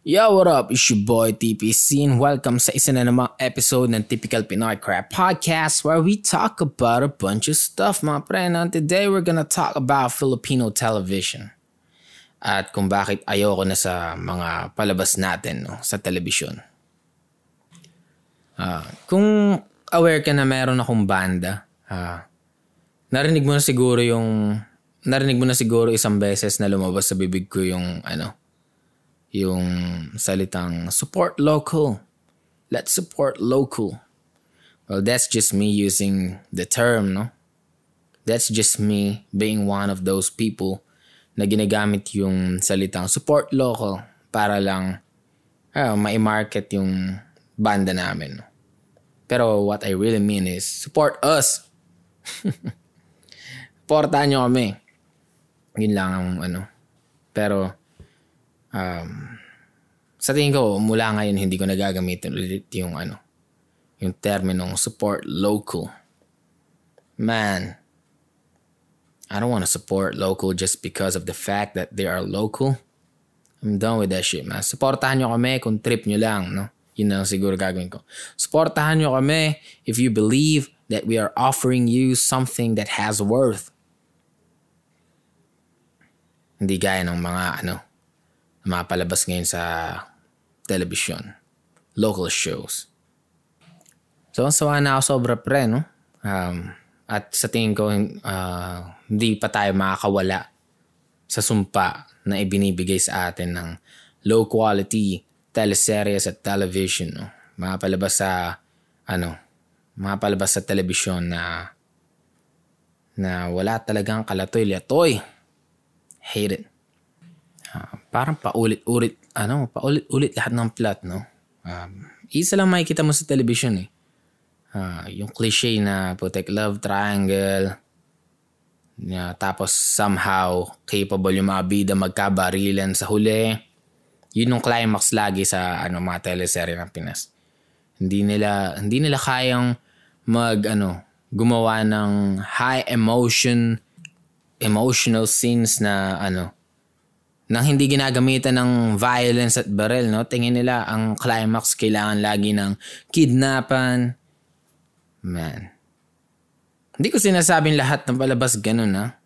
Yo, what up? It's your boy TPC and welcome sa isa na namang episode ng Typical Pinoy Crap Podcast where we talk about a bunch of stuff, mga pre. And today we're gonna talk about Filipino television at kung bakit ayoko na sa mga palabas natin no, sa telebisyon. Uh, kung aware ka na meron akong banda, uh, narinig mo na siguro yung narinig mo na siguro isang beses na lumabas sa bibig ko yung ano, yung salitang support local. Let's support local. Well, that's just me using the term, no? That's just me being one of those people na ginagamit yung salitang support local para lang uh, ma-market yung banda namin. Pero what I really mean is support us. Supportahan nyo kami. Yun lang ang ano. Pero um, sa tingin ko, mula ngayon hindi ko nagagamitin ulit yung ano, yung terminong support local. Man, I don't want to support local just because of the fact that they are local. I'm done with that shit, man. Supportahan nyo kami kung trip nyo lang, no? Yun na siguro gagawin ko. Supportahan nyo kami if you believe that we are offering you something that has worth. Hindi gaya ng mga ano, mga palabas ngayon sa television, local shows. So, sawa na ako sobra pre, no? Um, at sa tingin ko, uh, hindi pa tayo makakawala sa sumpa na ibinibigay sa atin ng low quality teleseries at television. No? Mga palabas sa, ano, mga palabas sa television na na wala talagang kalatoy-latoy. Hate it. Uh, parang paulit-ulit, ano, paulit-ulit lahat ng plot, no? Um, isa lang makikita mo sa television eh. Uh, yung cliche na protect love triangle. Yeah, tapos somehow capable yung mga bida magkabarilan sa huli. Yun yung climax lagi sa ano mga teleserye ng Pinas. Hindi nila hindi nila kayang mag ano gumawa ng high emotion emotional scenes na ano nang hindi ginagamitan ng violence at barrel, no? Tingin nila ang climax kailangan lagi ng kidnapan. Man. Hindi ko sinasabing lahat ng palabas ganun, ha?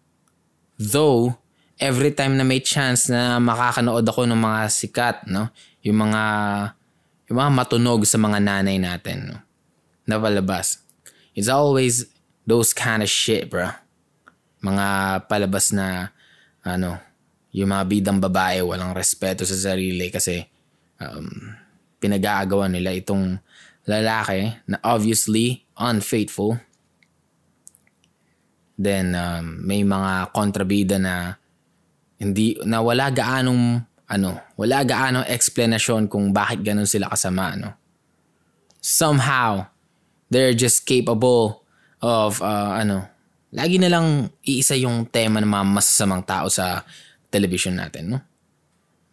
Though, every time na may chance na makakanood ako ng mga sikat, no? Yung mga, yung mga matunog sa mga nanay natin, no? Na palabas. It's always those kind of shit, bro. Mga palabas na, ano, yung mga bidang babae walang respeto sa sarili kasi um, pinag-aagawan nila itong lalaki na obviously unfaithful. Then um, may mga kontrabida na hindi na wala gaanong ano, wala gaanong explanation kung bakit ganun sila kasama, no. Somehow they're just capable of uh, ano, lagi na lang iisa yung tema ng mga masasamang tao sa television natin, no?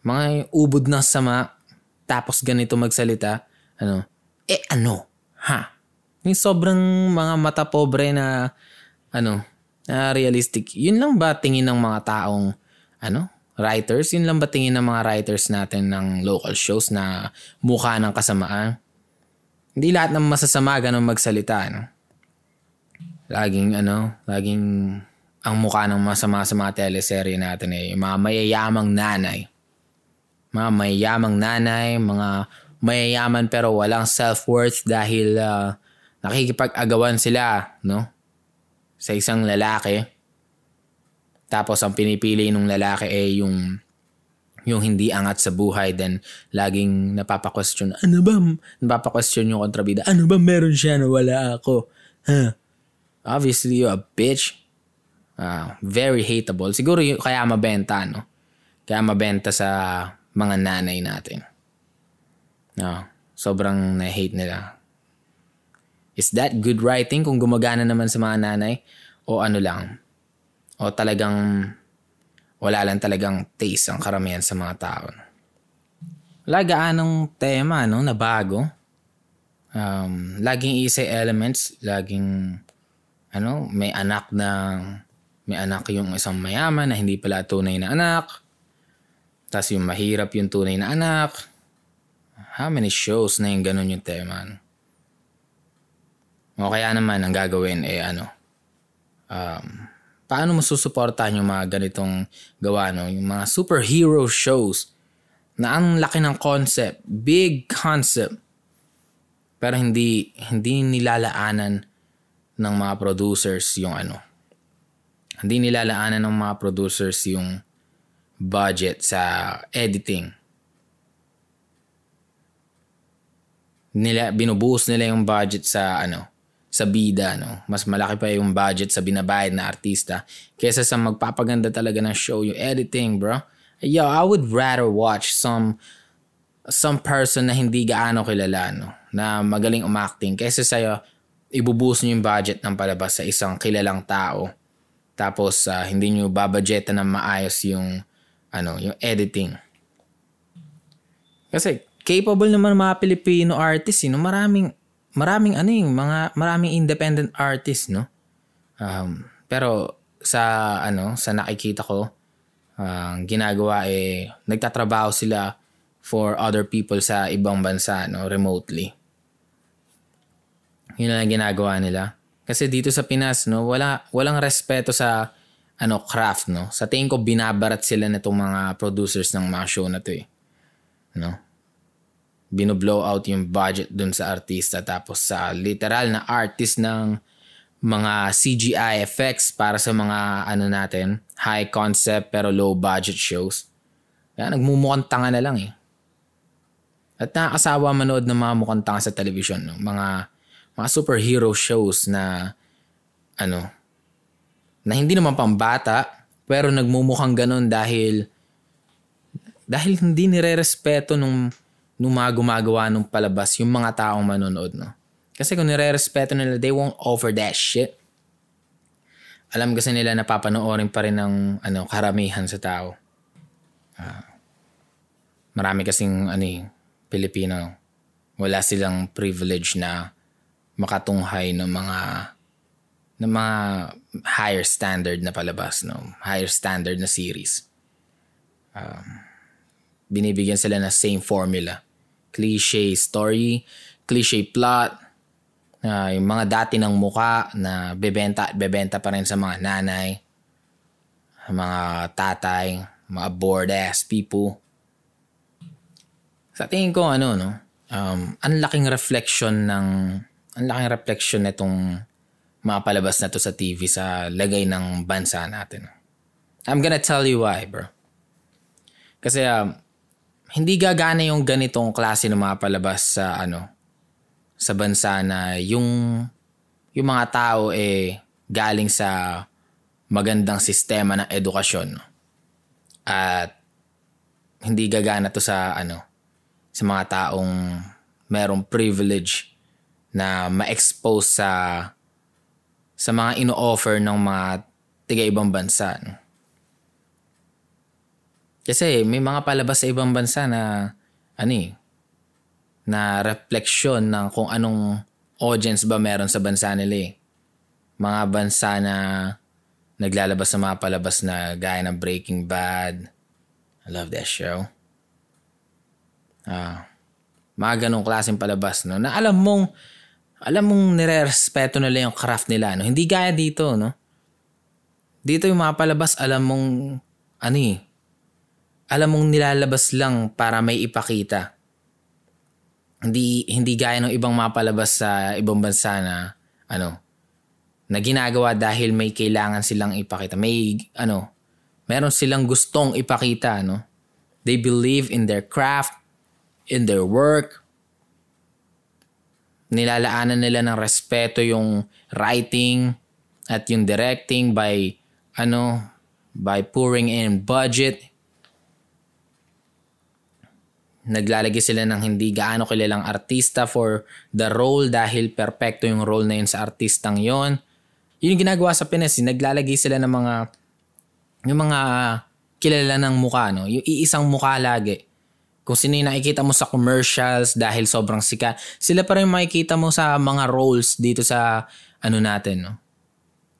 Mga ubod na sama, tapos ganito magsalita, ano, eh ano, ha? Yung sobrang mga mata pobre na, ano, na realistic. Yun lang ba tingin ng mga taong, ano, writers? Yun lang ba tingin ng mga writers natin ng local shows na mukha ng kasamaan? Hindi lahat ng masasama ganun magsalita, no? Laging, ano, laging ang mukha ng masama sa mga teleserye natin ay mga mayayamang nanay. Mga mayayamang nanay, mga mayayaman pero walang self-worth dahil uh, nakikipag-agawan sila, no? Sa isang lalaki. Tapos ang pinipili ng lalaki ay yung yung hindi angat sa buhay then laging napapa-question ano ba napapa-question yung kontrabida ano ba meron siya na wala ako huh? obviously you a bitch Uh, very hateable. Siguro y- kaya mabenta, no? Kaya mabenta sa mga nanay natin. No, sobrang na-hate nila. Is that good writing kung gumagana naman sa mga nanay? O ano lang? O talagang wala lang talagang taste ang karamihan sa mga tao. Wala gaanong tema no, na bago. Um, laging isa elements, laging ano, may anak na may anak yung isang mayaman na hindi pala tunay na anak. Tapos yung mahirap yung tunay na anak. How many shows na yung ganun yung tema? No? O kaya naman ang gagawin eh ano, um, paano mo susuportahan yung mga ganitong gawa, no? Yung mga superhero shows na ang laki ng concept, big concept, pero hindi hindi nilalaanan ng mga producers yung ano. Hindi nilalaanan ng mga producers yung budget sa editing. Nila binubuhos nila yung budget sa ano, sa bida, no? Mas malaki pa yung budget sa binabayad na artista kaysa sa magpapaganda talaga ng show, yung editing, bro. Yo, I would rather watch some some person na hindi gaano kilala, no? Na magaling umacting kaysa sa'yo, ibubuhos niyo yung budget ng palabas sa isang kilalang tao. Tapos uh, hindi niyo babadgetan ng maayos yung ano, yung editing. Kasi capable naman mga Pilipino artists, you know, maraming maraming ano yung mga maraming independent artists no? Um, pero sa ano sa nakikita ko ang uh, ginagawa eh nagtatrabaho sila for other people sa ibang bansa no? Remotely. Yun lang ginagawa nila kasi dito sa Pinas no wala walang respeto sa ano craft no sa tingin ko binabarat sila nitong mga producers ng mga show na to eh no binoblow out yung budget dun sa artista tapos sa literal na artist ng mga CGI effects para sa mga ano natin, high concept pero low budget shows. Kaya nagmumukhang tanga na lang eh. At nakakasawa manood ng mga mukhang tanga sa television. No? Mga, mga superhero shows na ano, na hindi naman pambata pero nagmumukhang ganun dahil dahil hindi nire-respeto nung nung mga gumagawa nung palabas yung mga taong manonood, no? Kasi kung nire-respeto nila, they won't over that shit. Alam kasi nila na papanoorin pa rin ng ano, karamihan sa tao. Uh, marami kasing ano, eh, Pilipino, wala silang privilege na makatunghay ng mga ng mga higher standard na palabas, no? Higher standard na series. Um, binibigyan sila ng same formula cliche story, cliche plot, uh, yung mga dati ng muka na bebenta at bebenta pa rin sa mga nanay, mga tatay, mga bored ass people. Sa tingin ko ano no, um, ang laking reflection ng ang laking reflection nitong mga palabas na to sa TV sa lagay ng bansa natin. I'm gonna tell you why, bro. Kasi um, hindi gagana yung ganitong klase ng mga palabas sa ano sa bansa na yung yung mga tao eh galing sa magandang sistema ng edukasyon at hindi gagana to sa ano sa mga taong merong privilege na ma-expose sa sa mga ino-offer ng mga tiga ibang bansa? Kasi may mga palabas sa ibang bansa na ano eh, na refleksyon ng kung anong audience ba meron sa bansa nila eh. Mga bansa na naglalabas sa mga palabas na gaya ng Breaking Bad. I love that show. Ah, mga ganong klaseng palabas no na alam mong alam mong nire-respeto nila yung craft nila no hindi gaya dito no dito yung mga palabas alam mong ano eh alam mong nilalabas lang para may ipakita. Hindi hindi gaya ng ibang mapalabas sa ibang bansa na ano na ginagawa dahil may kailangan silang ipakita. May ano, meron silang gustong ipakita, no? They believe in their craft, in their work. Nilalaanan nila ng respeto yung writing at yung directing by ano by pouring in budget naglalagay sila ng hindi gaano kilalang artista for the role dahil perpekto yung role na yun sa artistang yon. Yun yung ginagawa sa Pinas, eh. naglalagay sila ng mga yung mga kilala ng mukha, no? Yung iisang mukha lagi. Kung sino yung nakikita mo sa commercials dahil sobrang sikat, sila pa rin makikita mo sa mga roles dito sa ano natin, no?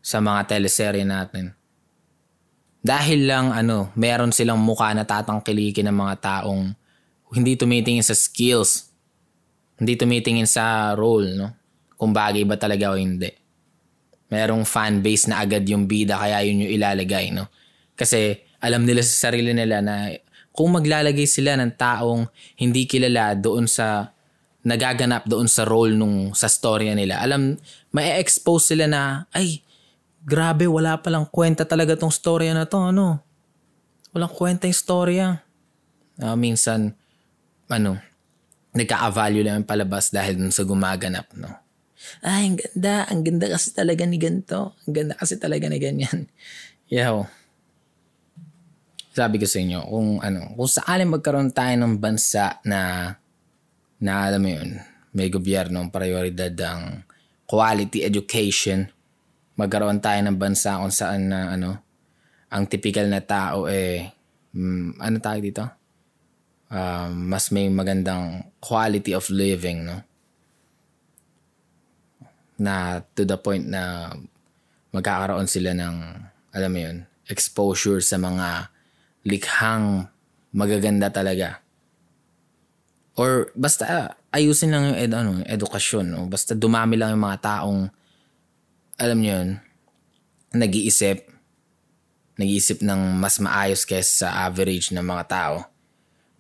Sa mga teleserye natin. Dahil lang ano, meron silang mukha na tatangkilikin ng mga taong hindi tumitingin sa skills. Hindi tumitingin sa role, no? Kung bagay ba talaga o hindi. Merong fan base na agad yung bida kaya yun yung ilalagay, no? Kasi alam nila sa sarili nila na kung maglalagay sila ng taong hindi kilala doon sa nagaganap doon sa role nung sa storya nila, alam, may expose sila na, ay, grabe, wala palang kwenta talaga tong storya na to, ano? Walang kwenta yung storya. Uh, minsan, ano, nagka-value lang palabas dahil dun sa gumaganap, no? Ay, ang ganda. Ang ganda kasi talaga ni ganito. Ang ganda kasi talaga ni ganyan. Yo. Sabi ko sa inyo, kung ano, kung saan magkaroon tayo ng bansa na, na alam mo yun, may gobyerno ang prioridad ang quality education, magkaroon tayo ng bansa kung saan na ano, ang typical na tao eh, mm, ano tawag dito? Uh, mas may magandang quality of living, no? Na to the point na magkakaroon sila ng, alam mo yun, exposure sa mga likhang magaganda talaga. Or basta ayusin lang yung ed, ano, edukasyon. No? Basta dumami lang yung mga taong, alam nyo yun, nag-iisip, nag-iisip ng mas maayos kaysa sa average ng mga tao,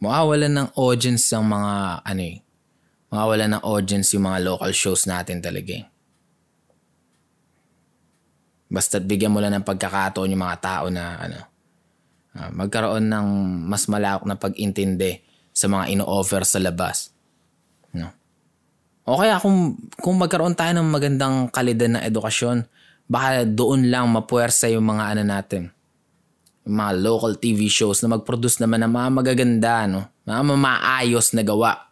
mawawalan ng audience ang mga ano eh, mawawalan ng audience yung mga local shows natin talaga eh. Basta't bigyan mo lang ng pagkakataon yung mga tao na ano, uh, magkaroon ng mas malawak na pag-intindi sa mga ino-offer sa labas. No? O kaya kung, kung magkaroon tayo ng magandang kalidad ng edukasyon, baka doon lang mapuwersa yung mga ano natin, mga local TV shows na mag-produce naman ng mga magaganda, no? Mga maayos na gawa.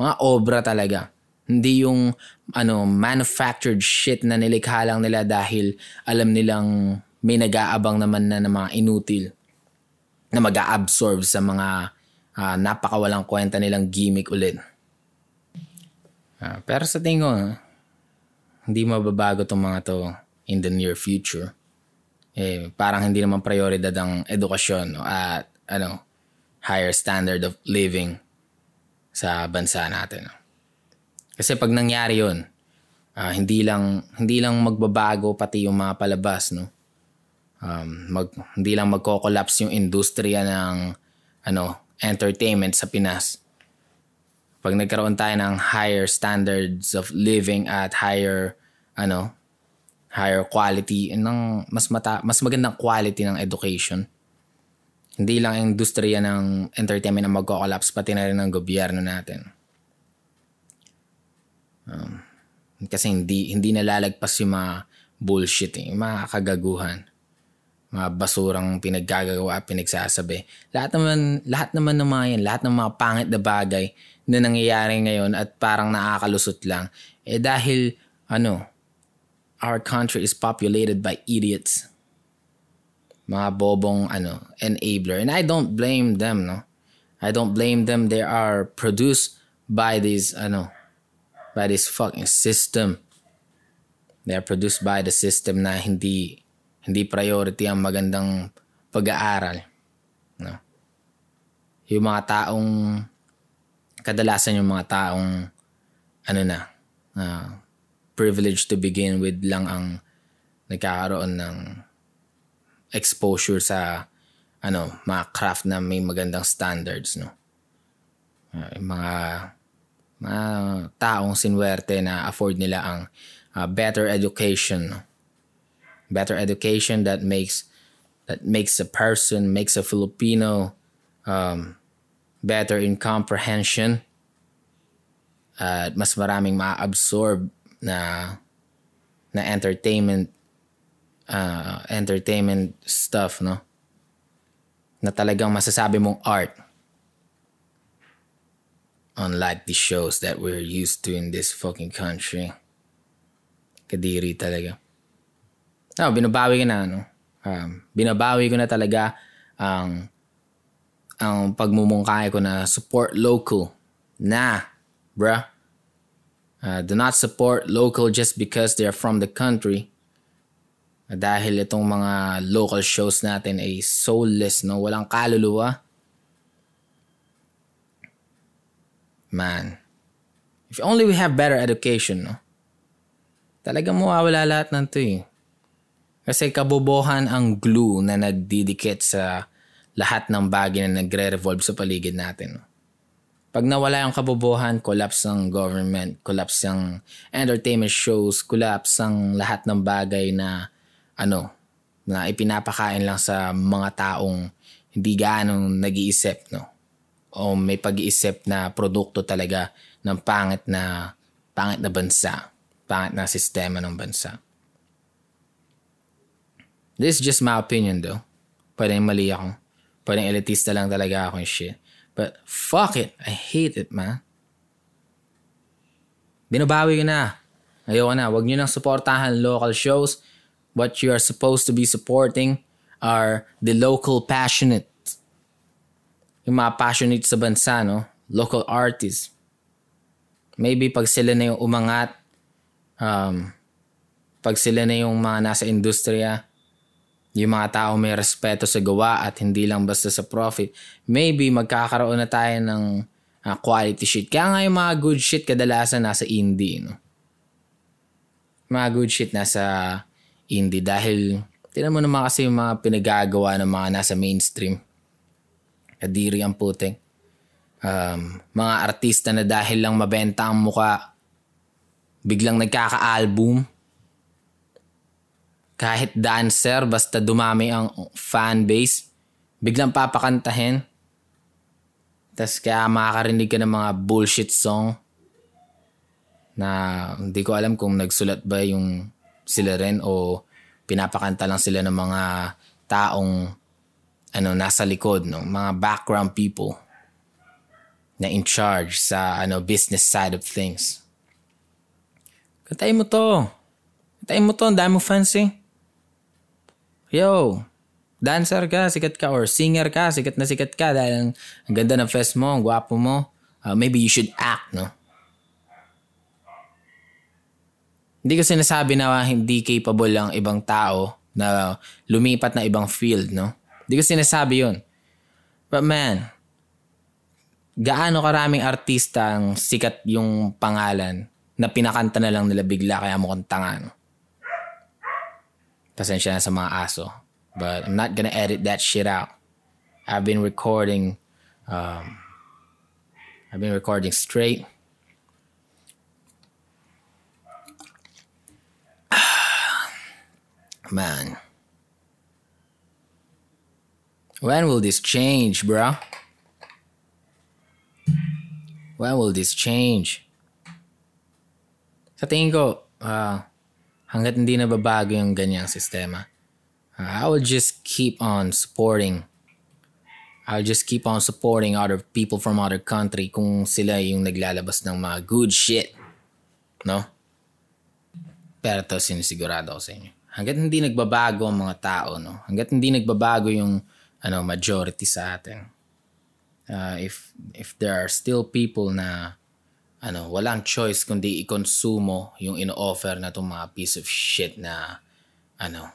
Mga obra talaga. Hindi yung ano, manufactured shit na nilikha lang nila dahil alam nilang may nag-aabang naman na ng mga inutil na mag absorb sa mga uh, napakawalang kwenta nilang gimmick ulit. Uh, pero sa tingin ko, hindi mababago tong mga to in the near future eh, parang hindi naman prioridad ang edukasyon at ano, higher standard of living sa bansa natin. Kasi pag nangyari 'yon, uh, hindi lang hindi lang magbabago pati yung mga palabas, no. Um, mag, hindi lang magko-collapse yung industriya ng ano, entertainment sa Pinas. Pag nagkaroon tayo ng higher standards of living at higher ano, higher quality ng mas mata, mas magandang quality ng education. Hindi lang ang industriya ng entertainment ang magko-collapse pati na rin ng gobyerno natin. Um, kasi hindi hindi nalalagpas yung mga bullshit, eh, yung mga kagaguhan. Mga basurang pinaggagawa, pinagsasabi. Lahat naman, lahat naman ng mga yan, lahat ng mga pangit na bagay na nangyayari ngayon at parang nakakalusot lang, eh dahil, ano, our country is populated by idiots. Mga bobong ano, enabler. And I don't blame them, no? I don't blame them. They are produced by this ano, by this fucking system. They are produced by the system na hindi hindi priority ang magandang pag-aaral. No? Yung mga taong kadalasan yung mga taong ano na uh, privilege to begin with lang ang nagkakaroon ng exposure sa ano, mga craft na may magandang standards, no. Uh, mga mga taong sinwerte na afford nila ang uh, better education, no? Better education that makes that makes a person, makes a Filipino um, better in comprehension. At uh, mas maraming ma-absorb na na entertainment uh, entertainment stuff no? Na talagang masasabi mong art. Unlike the shows that we're used to in this fucking country. Kadiri talaga no, binabawi ko na ano um, binabawi ko na talaga ang ang pagmumungkahi ko na support local na bruh Uh, do not support local just because they are from the country. Uh, dahil itong mga local shows natin ay soulless, no? Walang kaluluwa. Man. If only we have better education, no? Talagang mawawala lahat ng to eh. Kasi kabobohan ang glue na nagdidikit sa lahat ng bagay na nagre-revolve sa paligid natin. Pag nawala yung kabobohan, collapse ang government, collapse ang entertainment shows, collapse ang lahat ng bagay na ano, na ipinapakain lang sa mga taong hindi gaano nag-iisip, no? O may pag-iisip na produkto talaga ng pangit na pangit na bansa pangit na sistema ng bansa. This is just my opinion though. Pwede mali ako. Pwede elitista lang talaga ako yung shit. But fuck it. I hate it, man. Binabawi ko na. Ayoko na. Huwag nyo nang supportahan local shows. What you are supposed to be supporting are the local passionate. Yung mga passionate sa bansa, no? Local artists. Maybe pag sila na yung umangat um, pag sila na yung mga nasa industriya, yung mga tao may respeto sa gawa at hindi lang basta sa profit, maybe magkakaroon na tayo ng uh, quality shit. Kaya nga yung mga good shit kadalasan nasa indie, no? Mga good shit nasa indie dahil tinan mo naman kasi yung mga pinagagawa ng mga nasa mainstream. Kadiri ang puting. Um, mga artista na dahil lang mabenta ang muka, biglang nagkaka-album. Kahit dancer, basta dumami ang fan base, biglang papakantahin. Tapos kaya makakarinig ka ng mga bullshit song na hindi ko alam kung nagsulat ba yung sila rin o pinapakanta lang sila ng mga taong ano nasa likod no mga background people na in charge sa ano business side of things Kantayin mo to. Kantayin mo to. Ang dami mo fans eh. Yo, dancer ka, sikat ka, or singer ka, sikat na sikat ka dahil ang, ang ganda ng fest mo, ang gwapo mo. Uh, maybe you should act, no? Hindi ko sinasabi na hindi capable ang ibang tao na lumipat na ibang field, no? Hindi ko sinasabi yun. But man, gaano karaming artista ang sikat yung pangalan na pinakanta na lang nila bigla kaya mukhang tanga. No? Pasensya na sa mga aso. But I'm not gonna edit that shit out. I've been recording um, I've been recording straight. Man. When will this change, bro? When will this change? Sa tingin ko, uh, hanggat hindi nababago yung ganyang sistema, uh, I will just keep on supporting I'll just keep on supporting other people from other country kung sila yung naglalabas ng mga good shit. No? Pero to sinisigurado ko sa inyo. Hanggat hindi nagbabago ang mga tao, no? Hanggat hindi nagbabago yung ano majority sa atin. Uh, if if there are still people na ano, walang choice kundi i-consumo yung ino-offer na itong mga piece of shit na ano,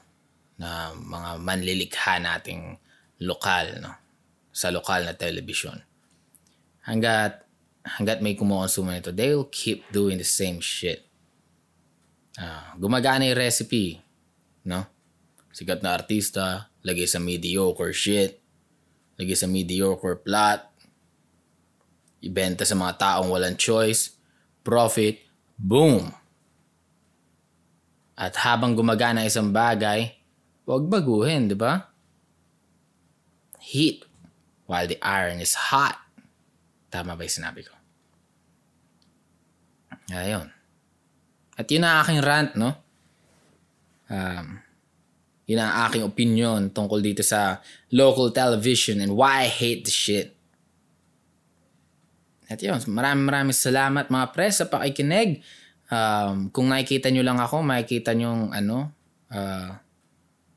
na mga manlilikha nating lokal, no? Sa lokal na television. Hanggat, hanggat may kumukonsumo nito, they will keep doing the same shit. Uh, gumagana yung recipe, no? Sikat na artista, lagay sa mediocre shit, lagay sa mediocre plot, ibenta sa mga taong walang choice, profit, boom! At habang gumagana isang bagay, huwag baguhin, di ba? Heat while the iron is hot. Tama ba yung sinabi ko? Ayun. At yun ang aking rant, no? Um, yun ang aking opinion tungkol dito sa local television and why I hate the shit. At yun, maraming maraming salamat mga pre sa pakikinig. Um, kung nakikita nyo lang ako, makikita nyo ano, uh,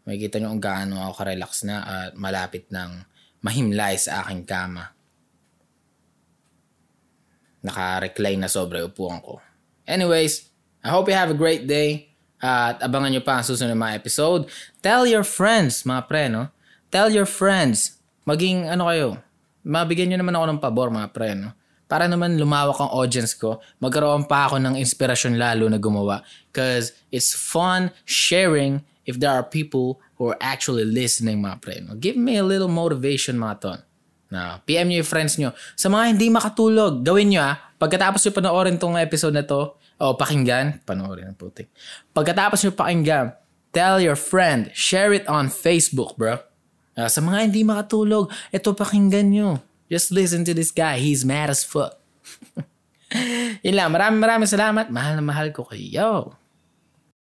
makikita nyo kung gaano ako ka-relax na at malapit ng mahimlay sa aking kama. Naka-recline na sobra upuan ko. Anyways, I hope you have a great day. Uh, at abangan nyo pa ang susunod mga episode. Tell your friends, mga pre, no? Tell your friends. Maging, ano kayo, mabigyan nyo naman ako ng pabor, mga pre, no? Para naman lumawak ang audience ko, magkaroon pa ako ng inspirasyon lalo na gumawa. Cause it's fun sharing if there are people who are actually listening mga pre. Give me a little motivation mga ton. Na, PM nyo yung friends nyo. Sa mga hindi makatulog, gawin nyo ah. Pagkatapos nyo panoorin tong episode na to, o pakinggan, panoorin ang putik. Pagkatapos nyo pakinggan, tell your friend, share it on Facebook, bro. Uh, sa mga hindi makatulog, ito pakinggan nyo. Just listen to this guy. He's mad as fuck. Yun lang. Maraming maraming salamat. Mahal na mahal ko kayo.